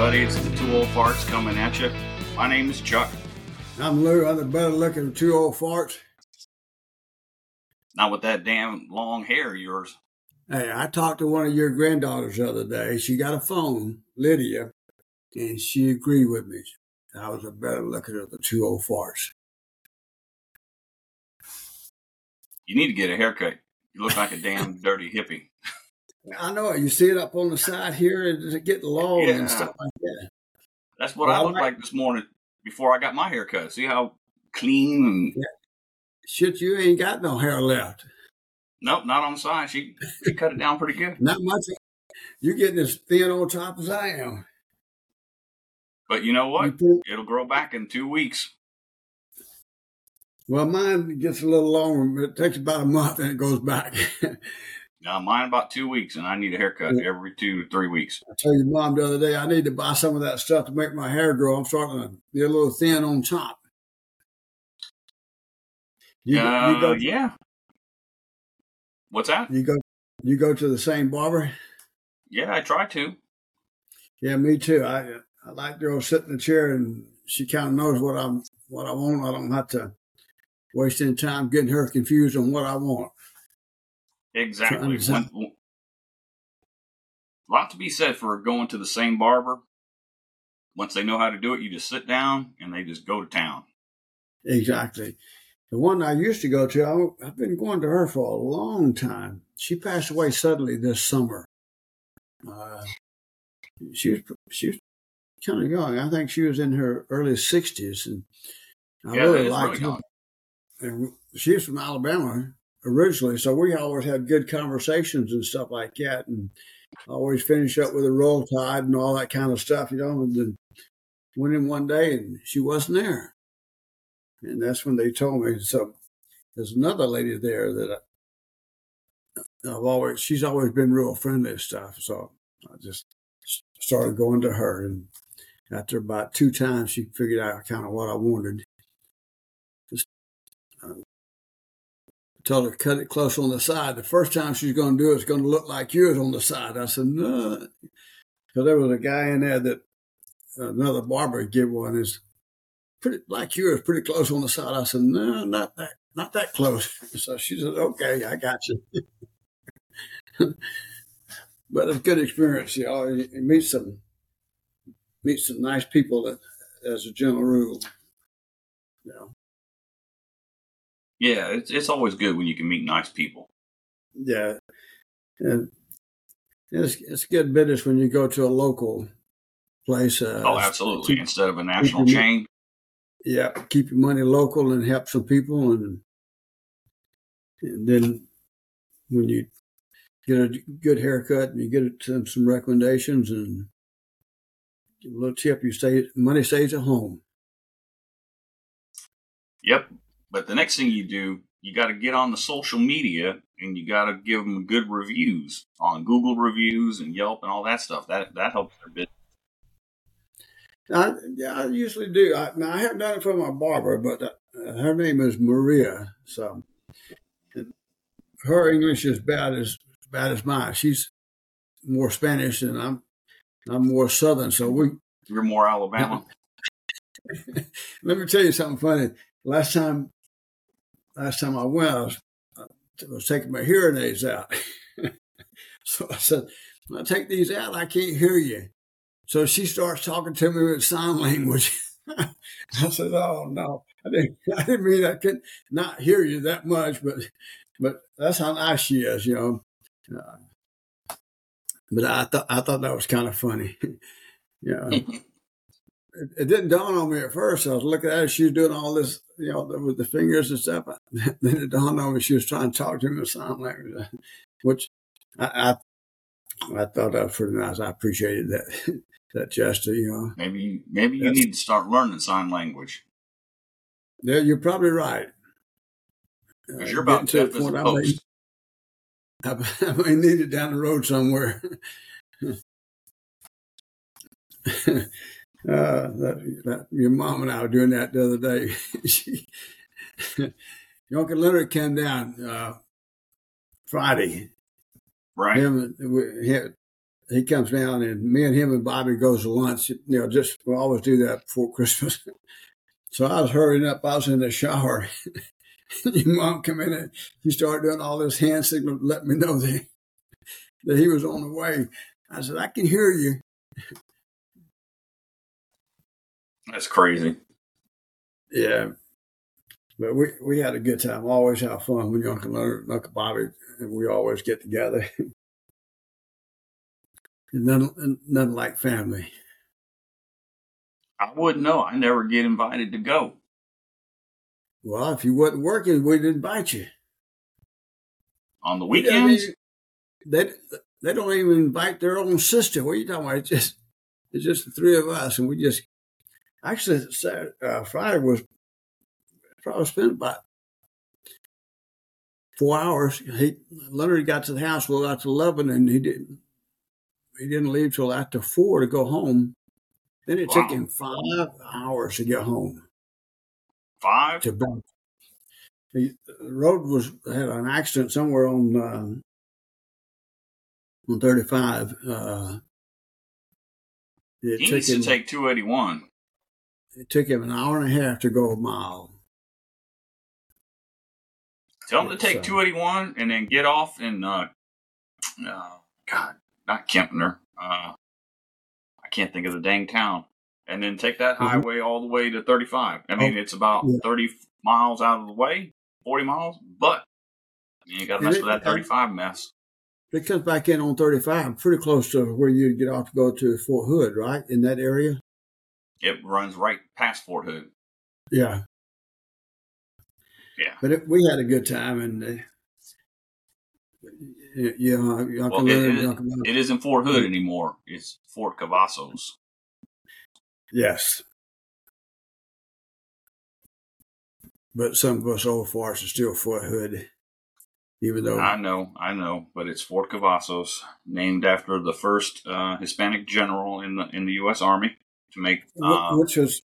everybody. It's the two old farts coming at you. My name is Chuck. I'm Lou. I'm the better looking two old farts. Not with that damn long hair of yours. Hey, I talked to one of your granddaughters the other day. She got a phone, Lydia, and she agreed with me. I was a better looking of the two old farts. You need to get a haircut. You look like a damn dirty hippie. I know it. You see it up on the side here, it's getting long Yeah. and stuff like that. That's what Well, I I looked like- like this morning before I got my haircut. See how clean and Shit, you ain't got no hair left. nope, not on the side. She she cut it down pretty good. Not much. You're getting as thin on top as I am. But you know You what? put- It'll grow back in two weeks. well, mine gets a little longer, but it takes about a month and it goes back. Now mine about two weeks, and I need a haircut Yeah. every two to three weeks. I told your mom the other day I need to buy some of that stuff to make my hair grow. I'm starting to get a little thin on top. You, go- uh, you go, yeah. What's that? you go, you go to the same barber. Yeah, I try to. Yeah, me too. I I like to go sit in the chair and she kind of knows what I'm what I want. I don't have to waste any time getting her confused on what I want. Exactly. One, lot to be said for going to the same barber. Once they know how to do it, you just sit down and they just go to town. Exactly. The one I used to go to, I, I've been going to her for a long time. She passed away suddenly this summer. Uh, she was she was kind of young. I think she was in her early sixties, and I Yeah, really liked really her. And she's from Alabama originally, so we always had good conversations and stuff like that, and always finish up with a roll tide and all that kind of stuff, you know. And then went in one day and she wasn't there. And that's when they told me. So there's another lady there that I, I've always, she's always been real friendly and stuff. So I just started going to her. And after about two times, she figured out kind of what I wanted. Told her cut it close on the side. The first time she's going to do it, it's going to look like yours on the side. I said, no. Because there was a guy in there that another barber give one is pretty like yours, pretty close on the side. I said, no, not that, not that close. So she said, okay, I got you. but it's a good experience. You know, you meet some, meet some nice people that, as a general rule. You know, Yeah, it's, it's always good when you can meet nice people. yeah. And it's, it's good business when you go to a local place. Uh, oh, absolutely. keep- Instead of a national keep- chain. yeah, keep your money local and help some people, and and then when you get a good haircut and you get some some recommendations and a little tip, you stay money stays at home. Yep. But the next thing you do, you got to get on the social media and you got to give them good reviews on Google reviews and Yelp and all that stuff. That that helps their business. I, yeah, I usually do. I, now, I haven't done it for my barber, but uh, her name is Maria. So her English is bad as bad as mine. She's more Spanish, and I'm I'm more Southern. So we You're more Alabama. Let me tell you something funny. Last time, last time I went, I was, taking my hearing aids out. so I said, "When I take these out, I can't hear you." So she starts talking to me with sign language. I said, "Oh no, I didn't. I didn't mean I could not not hear you that much, but but that's how nice she is, you know." Uh, but I thought I thought that was kind of funny. yeah it, didn't dawn on me at first. I was looking at her; she was doing all this, you know, with the fingers and stuff. then it dawned on me she was trying to talk to me in sign language, which I, I, I thought that was pretty nice. I appreciated that that gesture. You know, maybe maybe you That's- need to start learning sign language yeah, you're probably right. because Uh, you're about getting deaf as a I may, post. I, I may need it down the road somewhere. Uh, that, that, your mom and I were doing that the other day. she, Uncle Leonard came down uh, Friday. Right? Him, we had, he comes down and me and him and Bobby goes to lunch. You know, just we always do that before Christmas. so I was hurrying up. I was in the shower. Your mom come in and he started doing all this hand signal, to let me know that that he was on the way. I said, I can hear you. That's crazy. Yeah. But we, we had a good time. Always have fun when Uncle Leonard and Uncle Bobby and we always get together. nothing, nothing like family. I wouldn't know. I never get invited to go. Well, if you wasn't working, we'd invite you. On the weekends? They, they don't even invite their own sister. What are you talking about? It's just, it's just the three of us. And we just, actually, Saturday, uh, Friday was probably spent about four hours. He Leonard got to the house well after eleven, and he didn't he didn't leave till after four to go home. Then it wow. took him five hours to get home. Five to back. The road was had an accident somewhere on uh, on thirty five. Uh, it he needs him, to take two eighty one. It took him an hour and a half to go a mile. Tell them to take 281 and then get off in, uh, uh, God, not Kempner. Uh, I can't think of the dang town. And then take that mm-hmm. highway all the way to 35. I mean, oh, it's about yeah. 30 miles out of the way, 40 miles, but I mean you got to mess it, with that 35 mess. It comes back in on 35, pretty close to where you'd get off to go to Fort Hood, right? In that area? It runs right past Fort Hood. Yeah. Yeah. But it, we had a good time, and uh, yeah, well, it, it, it isn't Fort Hood anymore. It's Fort Cavazos. Yes. But some of us old farts are still Fort Hood, even though I know, I know, but it's Fort Cavazos, named after the first uh, Hispanic general in the in the U.S. Army to make, which um, is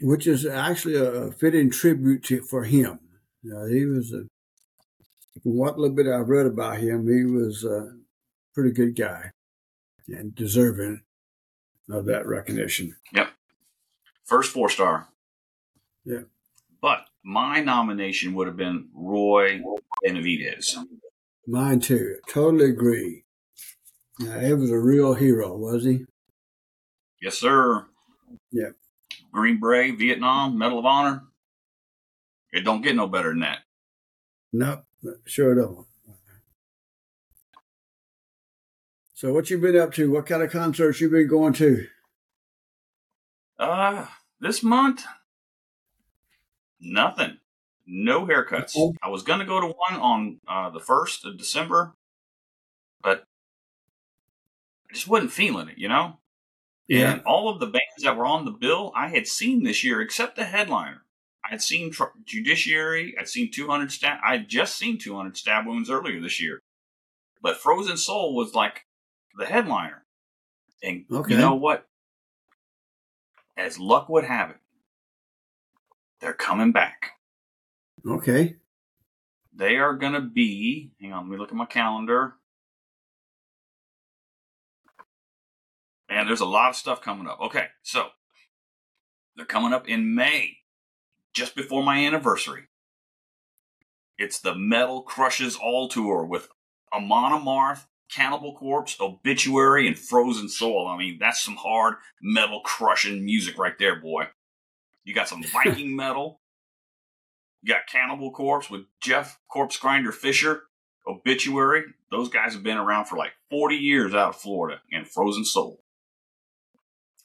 which is actually a fitting tribute to, for him. You know, he was a, from what little bit I've read about him, he was a pretty good guy and deserving of that recognition. Yep. First four star. Yeah. But my nomination would have been Roy Benavides. Mine too. Totally agree. Now, he was a real hero, was he? Yes, sir. Yeah. Green Beret, Vietnam, Medal of Honor. It don't get no better than that. Nope, sure don't. So, what you been up to? What kind of concerts you been going to? Uh, this month, nothing. No haircuts. Okay. I was gonna go to one on uh, the first of December, but I just wasn't feeling it. You know. Yeah. And all of the bands that were on the bill, I had seen this year, except the headliner. I had seen Tr- Judiciary. I'd seen 200 stab. I had just seen 200 stab wounds earlier this year, but Frozen Soul was like the headliner. And okay. you know what? As luck would have it, they're coming back. Okay. They are going to be. Hang on, let me look at my calendar. And there's a lot of stuff coming up. Okay, so they're coming up in May, just before my anniversary. It's the Metal Crushes All Tour with Amon Amarth, Cannibal Corpse, Obituary, and Frozen Soul. I mean, that's some hard metal crushing music right there, boy. You got some Viking metal. You got Cannibal Corpse with Jeff Corpse Grinder Fisher, Obituary. Those guys have been around for like 40 years out of Florida, and Frozen Soul.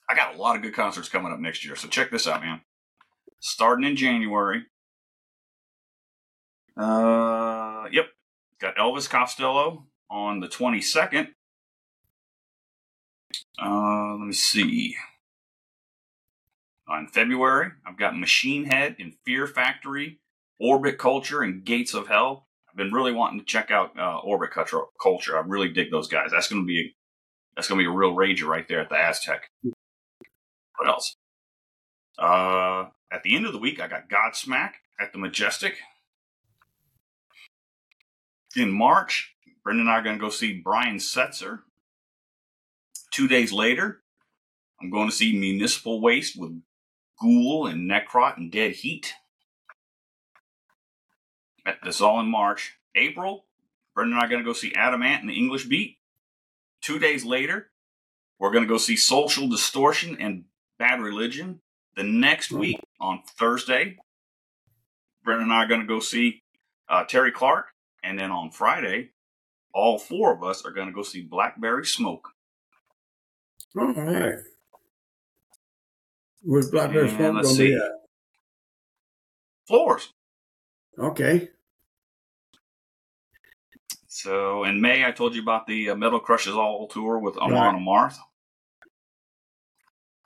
I got a lot of good concerts coming up next year. So check this out, man. Starting in January. Uh, yep. Got Elvis Costello on the 22nd. Uh, let me see. On February, I've got Machine Head and Fear Factory, Orbit Culture, and Gates of Hell. I've been really wanting to check out uh, Orbit Culture. I really dig those guys. That's gonna be a, that's gonna be a real rager right there at the Aztec. What else? Uh, at the end of the week, I got Godsmack at the Majestic. In March, Brendan and I are going to go see Brian Setzer Two days later, I'm going to see Municipal Waste with Ghoul and Necrot and Dead Heat. That's all in March. April, Brendan and I are going to go see Adam Ant and the English Beat. Two days later, we're going to go see Social Distortion and Bad Religion. The next week, on Thursday, Brendan and I are going to go see uh, Terri Clark. And then on Friday, all four of us are going to go see Blackberry Smoke. All right. Where's Blackberry And Smoke going to be see. at? Floore's. Okay. So in May, I told you about the uh, Metal Crushes All tour with Amon Right. Amarth.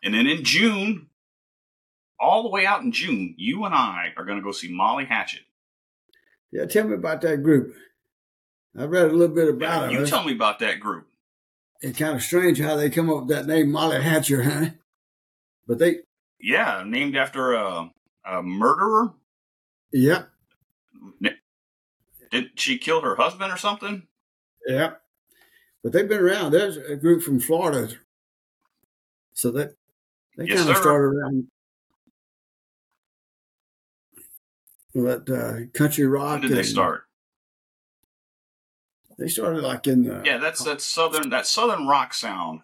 And then in June, all the way out in June, you and I are going to go see Molly Hatchet. Yeah, tell me about that group. I read a little bit about it. you tell me about that group. It's kind of strange how they come up with that name, Molly Hatchet, huh? But they, Yeah, named after a, a murderer. yeah, Did she kill her husband or something? yeah. But they've been around. There's a group from Florida. So that they Yes, kind of sir. started around that uh, country rock. When did they start? They started like in the Yeah, that's that southern that southern rock sound.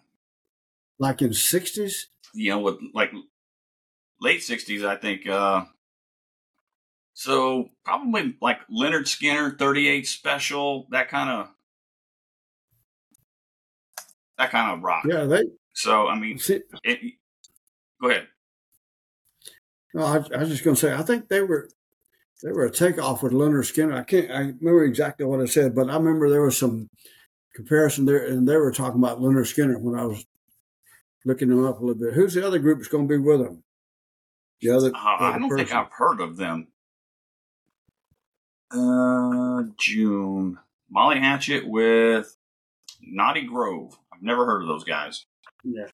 like in sixties. you know, with like late sixties, I think. Uh, so probably like Lynyrd Skynyrd, thirty eight special, that kind of that kind of rock. Yeah, they. So I mean, See, it, go ahead. no, I, I was just going to say. I think they were they were a takeoff with Lynyrd Skynyrd. I can't. I remember exactly what I said, but I remember there was some comparison there, and they were talking about Lynyrd Skynyrd when I was looking them up a little bit. Who's the other group that's going to be with them? The other. Uh, I don't think. I've heard of them. Uh, June Molly Hatchet with Naughty Grove. I've never heard of those guys. Yeah.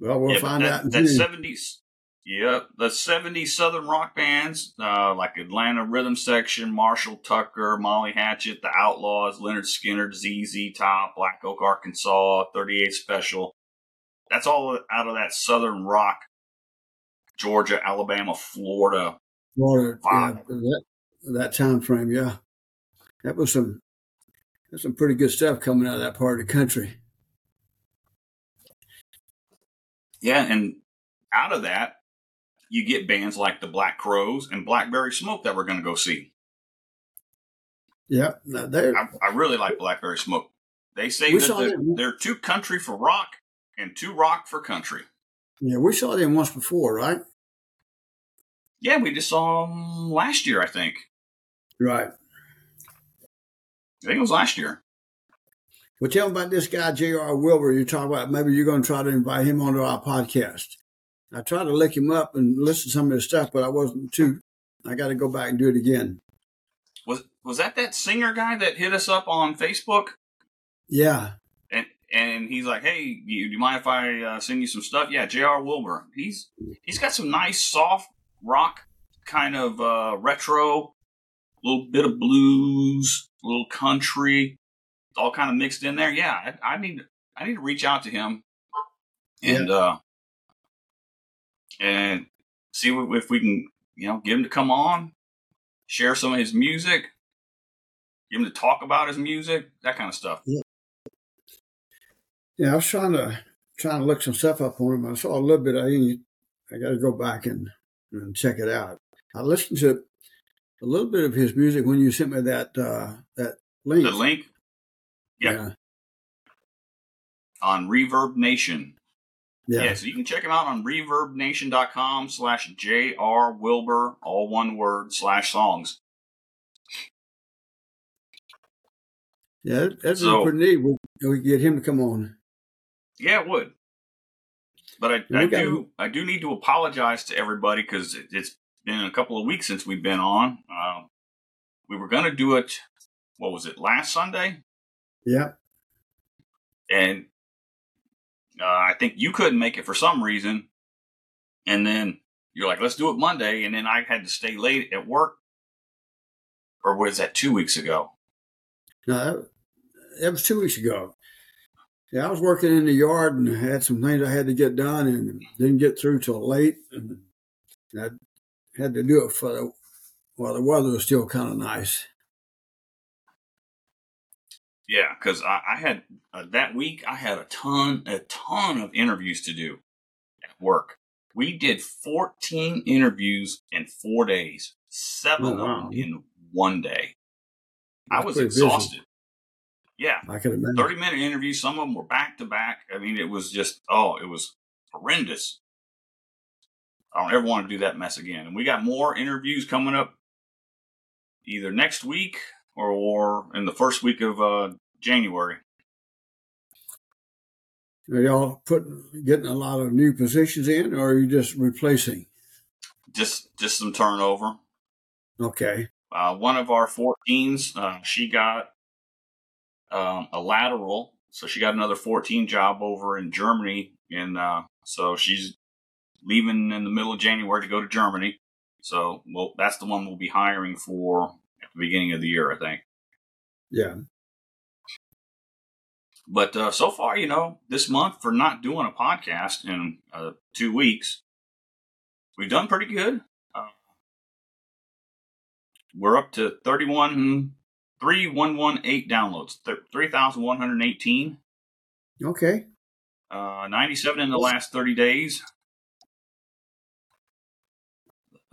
Well, we'll Yeah, find that, out in that 70s yeah the 70s southern rock bands uh, like atlanta rhythm section marshall tucker molly hatchet the outlaws Lynyrd Skynyrd zz top black oak arkansas 38 special. That's all out of that southern rock georgia alabama florida Florida, yeah, that that time frame, yeah, that was some that's some pretty good stuff coming out of that part of the country. Yeah and out of that you get bands like the Black Crowes and blackberry smoke that we're going to go see Yeah, they're I, I really like Blackberry Smoke. They say that they're, them. they're too country for rock and too rock for country. yeah, we saw them once before, right? Yeah, we just saw them last year, I think. Right. I think it was last year. Well, tell me about this guy, J.R. Wilbur. You talk about maybe you're going to try to invite him onto our podcast. I tried to look him up and listen to some of his stuff, but I wasn't too. I got to go back and do it again. Was was that that singer guy that hit us up on Facebook? Yeah, And and he's like, "Hey, you, do you mind if I uh, send you some stuff?" Yeah, J.R. Wilbur. He's he's got some nice soft rock kind of uh, retro, little bit of blues, a little country, all kind of mixed in there. Yeah, I, I need I need to reach out to him and uh and see if we can you know get him to come on, share some of his music, get him to talk about his music, that kind of stuff. yeah. I was trying to trying to look some stuff up on him. I saw a little bit. I I got to go back and, and check it out. I listened to a little bit of his music when you sent me that uh, that link. The link Yep. Yeah, on ReverbNation. yeah. Yeah. so you can check him out on reverbnation.com slash J.R. Wilbur, all one word, slash songs. Yeah, That's So- pretty neat. We, we get him to come on. Yeah, it would. But I, I do I do need to apologize to everybody because it, it's been a couple of weeks since we've been on. Uh, we were going to do it, what was it, last Sunday? Yeah, And uh, I think you couldn't make it for some reason. And then you're like, let's do it Monday. And then I had to stay late at work. Or was that two weeks ago? no, that, that was two weeks ago. Yeah, I was working in the yard and had some things I had to get done and didn't get through till late. And I had to do it for the, while the weather was still kind of nice. Yeah, because I, I, had uh, that week I had a ton, a ton of interviews to do at work. We did 14 interviews in four days, seven oh, wow. of them in one day. That's I was exhausted. Busy. Yeah. I could imagine. 30 minute interviews. Some of them were back to back. I mean, it was just, oh, it was horrendous. I don't ever want to do that mess again. And we got more interviews coming up either next week or, or in the first week of uh, January. Are y'all putting getting a lot of new positions in, or are you just replacing? Just just some turnover. Okay. Uh, one of our 14s, uh, she got um, a lateral. So she got another 14 job over in Germany. And uh, so she's leaving in the middle of January to go to Germany. So well, that's the one we'll be hiring for the beginning of the year, I think. Yeah. But uh, so far, you know, this month for not doing a podcast in uh, two weeks, we've done pretty good. Uh, we're up to 31 3118 downloads, 3,118. Okay. Uh, 97 in the last 30 days.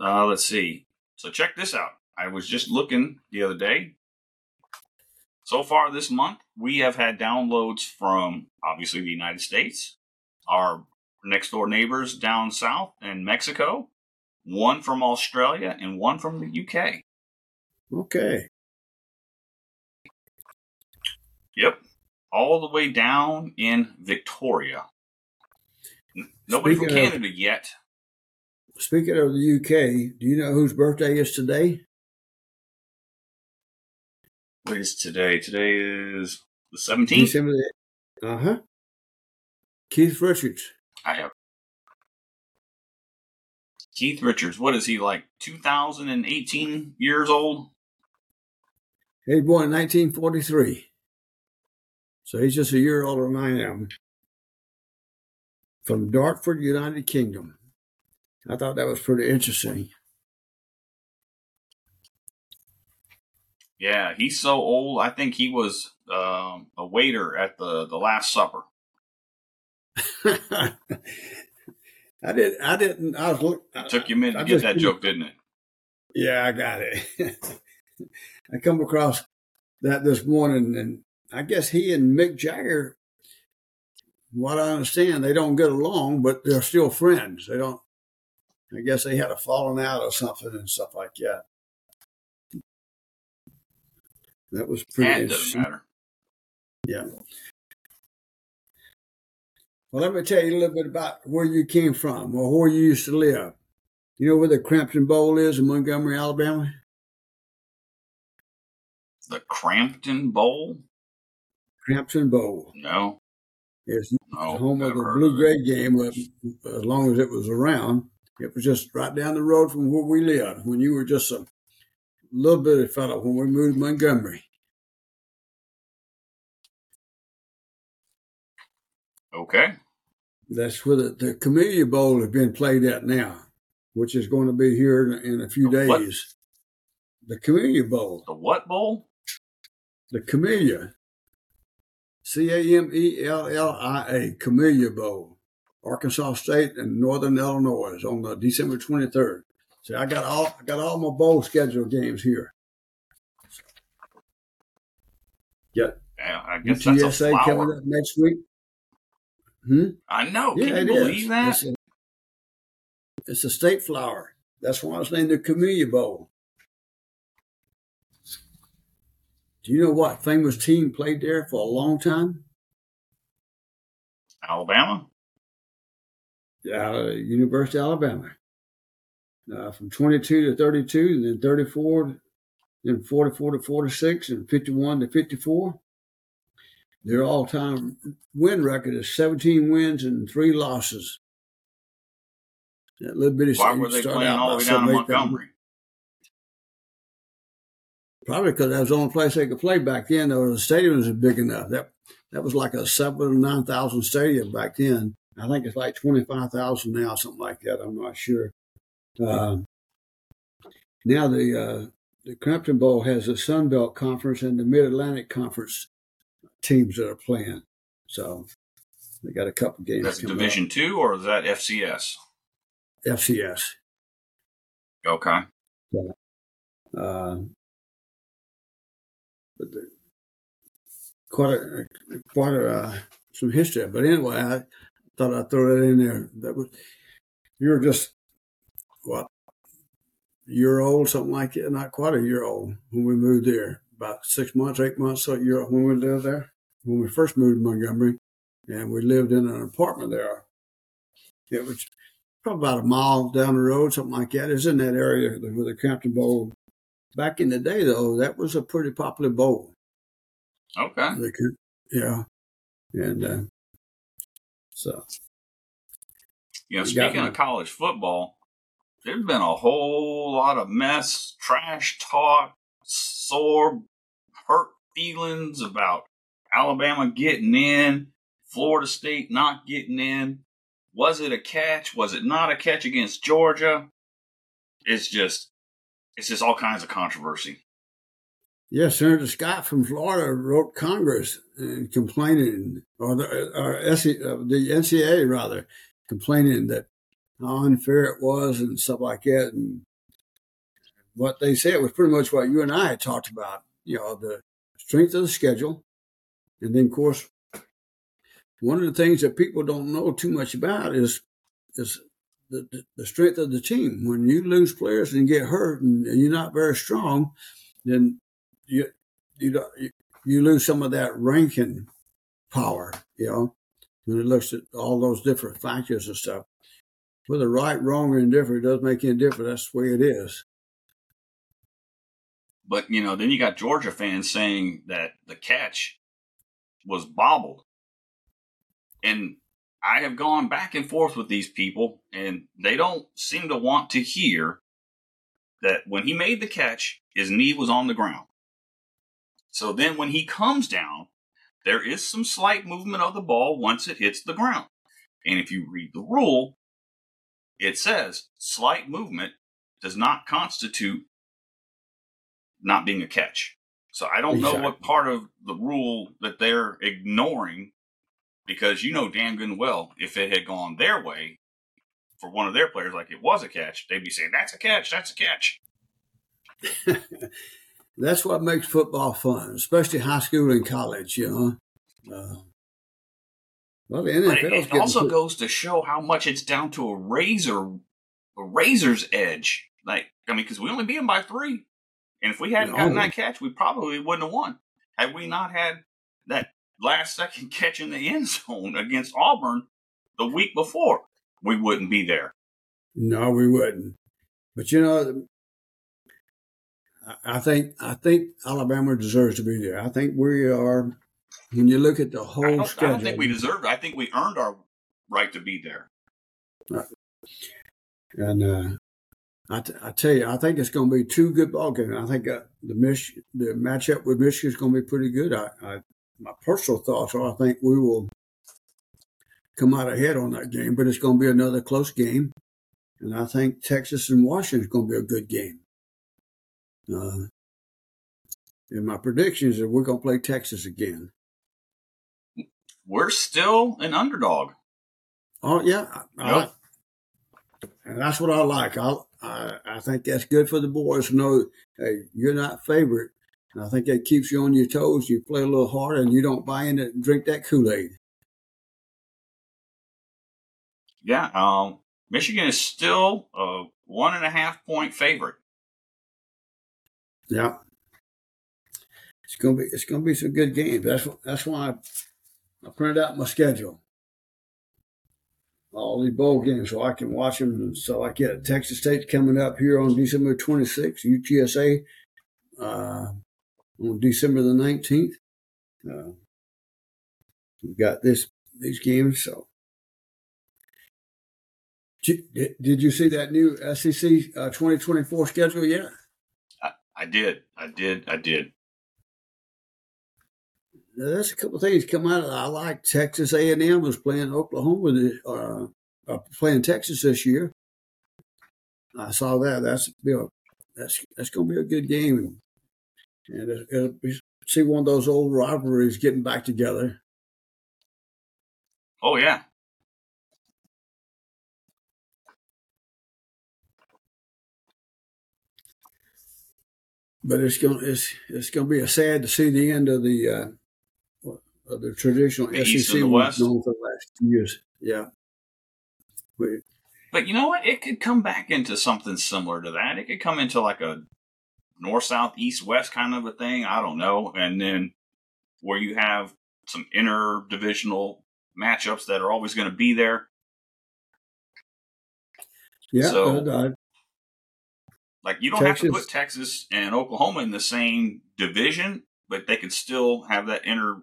Uh, let's see. So check this out. I was just looking the other day. So far this month, we have had downloads from obviously the United States, our next door neighbors down south in Mexico, one from Australia, and one from the UK. Okay. Yep. All the way down in Victoria. Nobody speaking from Canada of, yet. Speaking of the UK, do you know whose birthday is today? What is today? Today is the 17th? Uh huh. Keith Richards. I have. Keith Richards, what is he like? 2018 years old? He was born in 1943. So he's just a year older than I am. From Dartford, United Kingdom. I thought that was pretty interesting. Yeah, he's so old. I think he was um, a waiter at the, the Last Supper. I did. I didn't. I was. Look, it took you a minute to get that joke, didn't it? Yeah, I got it. I come across that this morning, and I guess he and Mick Jagger, what I understand, they don't get along, but they're still friends. They don't. I guess they had a falling out or something and stuff like that. That was pretty. That doesn't matter. Yeah. Well, let me tell you a little bit about where you came from or where you used to live. You know where the Crampton Bowl is in Montgomery, Alabama? The Crampton Bowl? Crampton Bowl. No. It's no, home of the Blue Gray game as long as it was around. It was just right down the road from where we lived when you were just a little bitty fellow when we moved to Montgomery. Okay. That's where the, the Camellia Bowl has been played at now, which is going to be here in, in a few the days. What? The Camellia Bowl. The what bowl? The Camellia. C A M E L L I A, Camellia Bowl, Arkansas State and Northern Illinois on the December 23rd. So I got all I got all my bowl schedule games here. Yeah, I guess UTSA coming up next week. Hmm? I know. Yeah, Can you believe is. that? It's a, it's a state flower. That's why it's named the Camellia Bowl. Do you know what famous team played there for a long time? Alabama. Uh, University of Alabama. Uh, from 22 to 32, and then 34, then 44 to 46, and 51 to 54. Their all-time win record is 17 wins and three losses. That little bitty Why were they playing all the way down in Montgomery? Probably because that was the only place they could play back then, or the stadium was big enough. That that was like a seven or nine thousand stadium back then. I think it's like twenty five thousand now, something like that. I'm not sure. Um, now the uh, the Crampton Bowl has the Sun Belt Conference and the Mid Atlantic Conference teams that are playing. So they got a couple games. That's Division up. Two, or is that FCS? FCS. Okay. Yeah. Uh, but the, quite a quite a uh, some history. But anyway, I thought I'd throw that in there. That was you were just what year old, something like that. Not quite a year old when we moved there. About six months, eight months, so year when we lived there. When we first moved to Montgomery, and we lived in an apartment there. It was probably about a mile down the road, something like that. It's in that area where the Crampton Bowl. Back in the day, though, that was a pretty popular bowl. Okay. yeah, and uh, so. You know, speaking of college football, there's been a whole lot of mess, trash talk, sore, hurt feelings about Alabama getting in, Florida State not getting in. Was it a catch? Was it not a catch against Georgia? It's just, it's just all kinds of controversy. Yes, Senator Scott from Florida wrote Congress and complaining, or the, or uh, the NCAA rather, complaining that how unfair it was and stuff like that. And what they said was pretty much what you and I had talked about. You know, the strength of the schedule, and then of course, one of the things that people don't know too much about is is the, the, strength of the team. When you lose players and get hurt and, and you're not very strong, then you you you lose some of that ranking power. You know, when it looks at all those different factors and stuff whether right, wrong, or indifferent it doesn't make any difference. That's the way it is. But you know, then you got Georgia fans saying that the catch was bobbled, and I have gone back and forth with these people, and they don't seem to want to hear that when he made the catch, his knee was on the ground. So then when he comes down, there is some slight movement of the ball once it hits the ground. And if you read the rule, it says slight movement does not constitute not being a catch. So I don't exactly. know what part of the rule that they're ignoring because you know damn good and well if it had gone their way for one of their players like it was a catch, they'd be saying that's a catch, that's a catch. that's what makes football fun, especially high school and college, you know. Uh, well, the NFL it, it also goes to show how much it's down to a razor, a razor's edge. Like, I mean, because we only beat them by three, and if we hadn't no. gotten that catch, we probably wouldn't have won. Had we not had that last second catch in the end zone against Auburn the week before, we wouldn't be there. No, we wouldn't. But you know, I think I think Alabama deserves to be there. I think we are when you look at the whole I don't, schedule, I don't think we deserved it. I think we earned our right to be there. Right. And uh, I, t- I tell you, I think it's going to be two good ball games. I think uh, the Mich- the matchup with Michigan is going to be pretty good. I, I, my personal thoughts are I think we will come out ahead on that game, but it's going to be another close game. And I think Texas and Washington is going to be a good game. Uh, and my prediction is that we're going to play Texas again we're still an underdog. Oh yeah, yep. and that's what I like. I, I I think that's good for the boys to know. Hey, you're not favorite. And I think that keeps you on your toes. You play a little harder, and you don't buy in and drink that Kool Aid. Yeah, um, Michigan is still a one and a half point favorite. Yeah, it's gonna be it's gonna be some good games. That's that's why I printed out my schedule, all these bowl games, so I can watch them. So I get Texas State coming up here on December 26th, UTSA uh, on December the 19th. Uh, we've got this these games, so. Did, did you see that new SEC uh, 2024 schedule yet? I, I did. I did. I did. There's a couple of things come out. Of I like Texas A and M was playing Oklahoma, uh, uh, playing Texas this year. I saw that. That's that's that's going to be a good game, and it, it'll be, see one of those old rivalries getting back together. Oh yeah. But it's going it's it's going to be a sad to see the end of the uh, of the traditional The SEC the West. known for the last few years. Yeah. But, But you know what? It could come back into something similar to that. It could come into like a north, south, east, west kind of a thing. I don't know. And then where you have some interdivisional matchups that are always going to be there. yeah, So- uh, Like you don't have to put Texas and Oklahoma in the same division, but they could still have that inter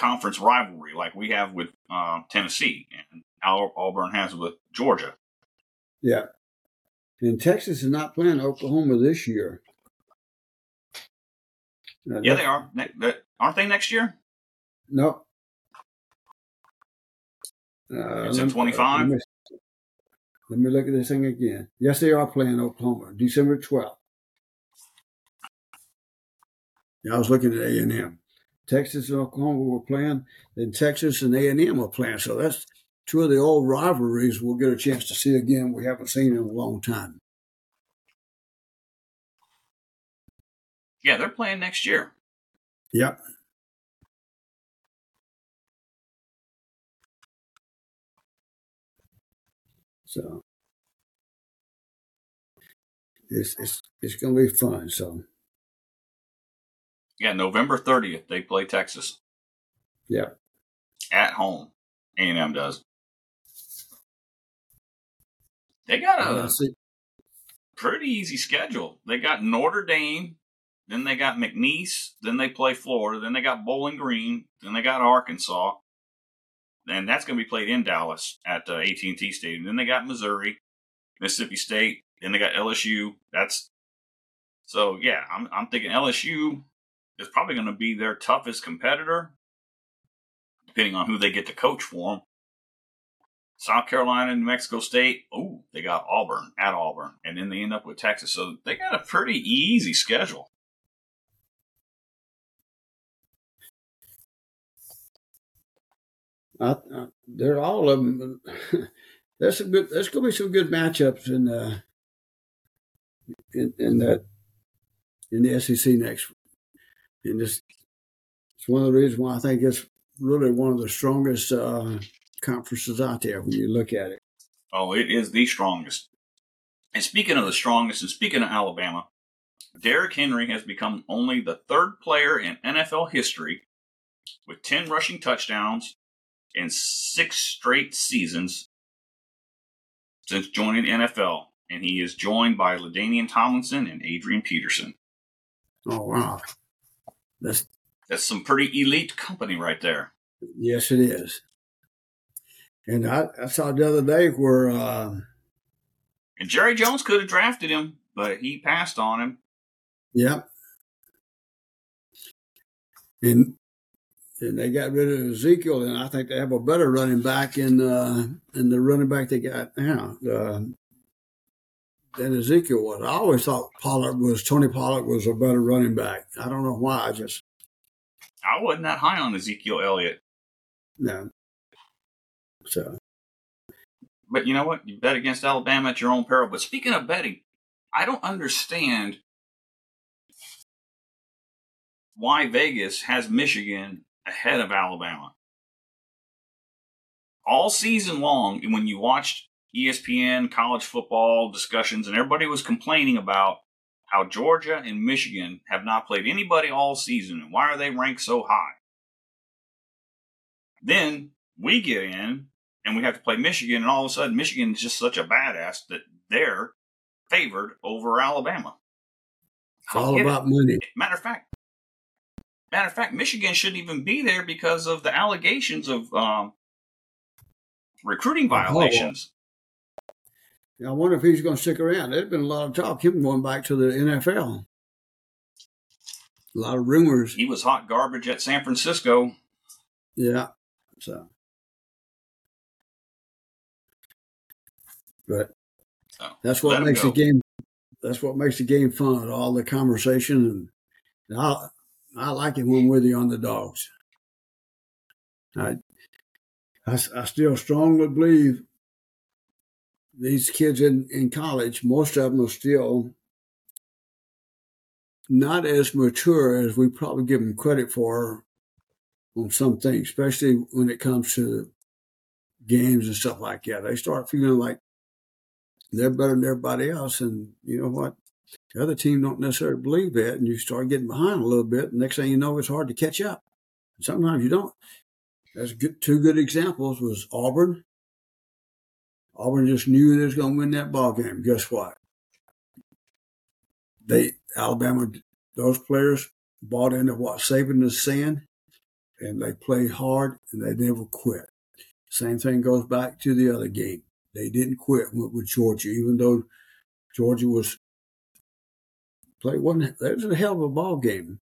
conference rivalry like we have with uh, Tennessee and Al- Auburn has with Georgia. yeah. And Texas is not playing Oklahoma this year. Uh, Yeah, they are. Ne- Aren't they next year? No. Uh, It's let in me- 25? Let me, let me look at this thing again. Yes, they are playing Oklahoma, December 12th. Yeah, I was looking at A and M. Texas and Oklahoma were playing, then Texas and A and M were playing. So that's two of the old rivalries we'll get a chance to see again. We haven't seen in a long time. Yeah, they're playing next year. Yep. So it's it's it's gonna be fun. So Yeah, November 30th, they play Texas yeah, at home. A&M does. They got a pretty easy schedule. They got Notre Dame, then they got McNeese, then they play Florida, then they got Bowling Green, then they got Arkansas, and that's going to be played in Dallas at uh, AT&T Stadium. Then they got Missouri, Mississippi State, then they got LSU. That's so yeah. I'm I'm thinking LSU is probably going to be their toughest competitor, depending on who they get to coach for them. South Carolina and New Mexico State. Oh, they got Auburn at Auburn, and then they end up with Texas. So they got a pretty easy schedule. I, I, they're all of them. there's some good. There's gonna be some good matchups in uh in, in that in the SEC next. And this it's one of the reasons why I think it's really one of the strongest uh, conferences out there when you look at it. Oh, it is the strongest. And speaking of the strongest, and speaking of Alabama, Derrick Henry has become only the third player in NFL history with 10 rushing touchdowns in six straight seasons since joining the NFL. And he is joined by LaDainian Tomlinson and Adrian Peterson. Oh wow, that's That's some pretty elite company right there. yes, it is. And I, I saw the other day where uh, And Jerry Jones could have drafted him, but he passed on him. Yep. And and they got rid of Ezekiel, and I think they have a better running back in uh, in the running back they got now uh, than Ezekiel was. I always thought Pollard was Tony Pollard was a better running back. I don't know why. I just I wasn't that high on Ezekiel Elliott. no. So But you know what? You bet against Alabama at your own peril. But speaking of betting, I don't understand why Vegas has Michigan ahead of Alabama. All season long, when you watched ESPN college football discussions, and everybody was complaining about how Georgia and Michigan have not played anybody all season, and why are they ranked so high? Then we get in and we have to play Michigan, and all of a sudden Michigan is just such a badass that they're favored over Alabama. it's all about money. Matter of fact, matter of fact, Michigan shouldn't even be there because of the allegations of um, recruiting violations. I wonder if he's going to stick around. There's been a lot of talk him going back to the NFL. a lot of rumors. He was hot garbage at San Francisco. Yeah. So, but So, that's what makes the game. That's what makes the game fun. All the conversation, and, I, I like it when we're the underdogs. I still strongly believe these kids in, in college, most of them are still not as mature as we probably give them credit for on some things, especially when it comes to games and stuff like that. They start feeling like they're better than everybody else, and you know what? The other team don't necessarily believe that, and you start getting behind a little bit. next thing you know, it's hard to catch up. Sometimes you don't. That's good, two good examples was Auburn. Auburn just knew they was going to win that ball game. Guess what? They Alabama, those players bought into what Saban is saying, and they played hard and they never quit. Same thing goes back to the other game. They didn't quit with, Georgia, even though Georgia was play wasn't that was a hell of a ball game.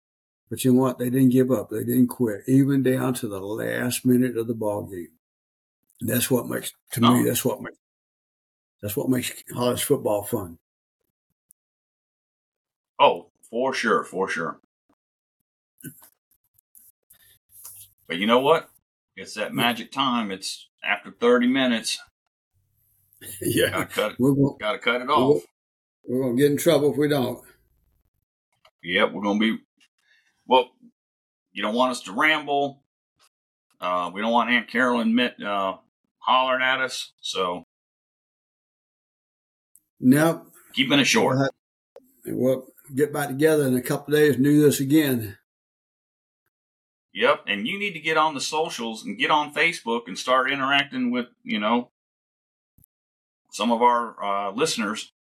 But you know what? They didn't give up. They didn't quit, even down to the last minute of the ball game. And that's what makes to me. Oh. That's what makes that's what makes college football fun. Oh, for sure, for sure. But you know what? It's that magic time. It's after 30 minutes. yeah, Gotta cut, going gotta cut it off. we're going to get in trouble if we don't. Yep, we're gonna be. Well, you don't want us to ramble. Uh, we don't want Aunt Carolyn Mitt uh, hollering at us. So Now keeping it short. we'll get back together in a couple of days and do this again. Yep, and you need to get on the socials and get on Facebook and start interacting with you know some of our uh, listeners.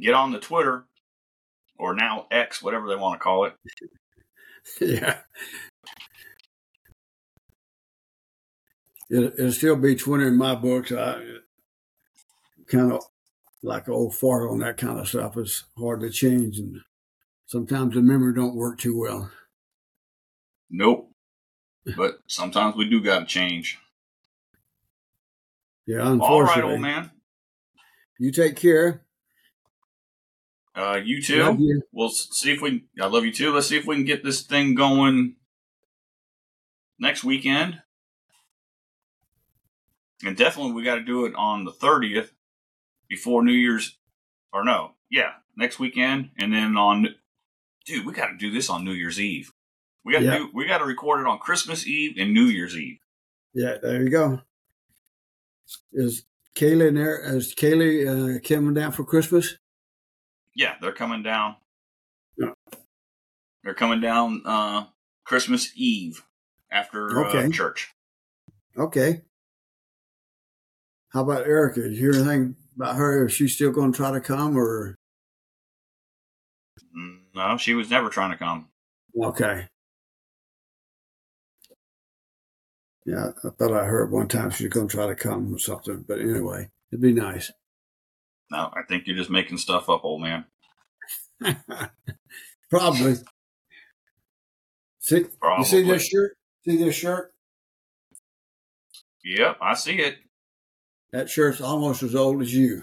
Get on the Twitter or now X, whatever they want to call it. yeah. It, it'll still be Twitter in my books. I kind of like old fart on that kind of stuff. It's hard to change, and sometimes the memory don't work too well. Nope. But sometimes we do got to change. Yeah, All unfortunately. right, old man. You take care. Uh, you too. you. We'll see if we. I love you too. Let's see if we can get this thing going next weekend. And definitely, we got to do it on the thirtieth before New Year's. Or no, yeah, next weekend, and then on. Dude, we got to do this on New Year's Eve. We got to Yeah. do. We got to record it on Christmas Eve and New Year's Eve. Yeah, there you go. Is Kaylee there? Is Kaylee uh, coming down for Christmas? Yeah, they're coming down. Yeah. They're coming down uh, Christmas Eve after Okay. uh, church. Okay. How about Erica? Did you hear anything about her? Is she still going to try to come or? No, she was never trying to come. Okay. Yeah, I thought I heard one time she was going to try to come or something. But anyway, it'd be nice. No, I think you're just making stuff up, old man. Probably. See, Probably. you see this shirt? See this shirt? Yep, I see it. That shirt's almost as old as you.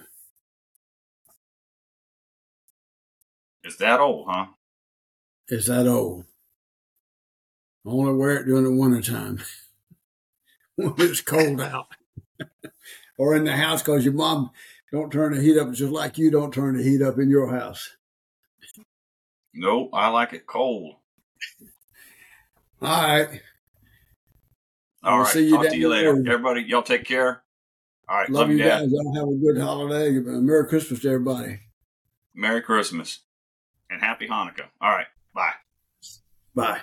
Is that old, huh? Is that old. I only wear it during the wintertime when it's cold out. or in the house because your mom don't turn the heat up just like you don't turn the heat up in your house. Nope, I like it cold. All right. All I'll see you talk to you later. Everybody, y'all take care. All right, Love, you Dad. guys. Y'all have a good holiday. Merry Christmas to everybody. Merry Christmas and Happy Hanukkah. All right, bye. Bye.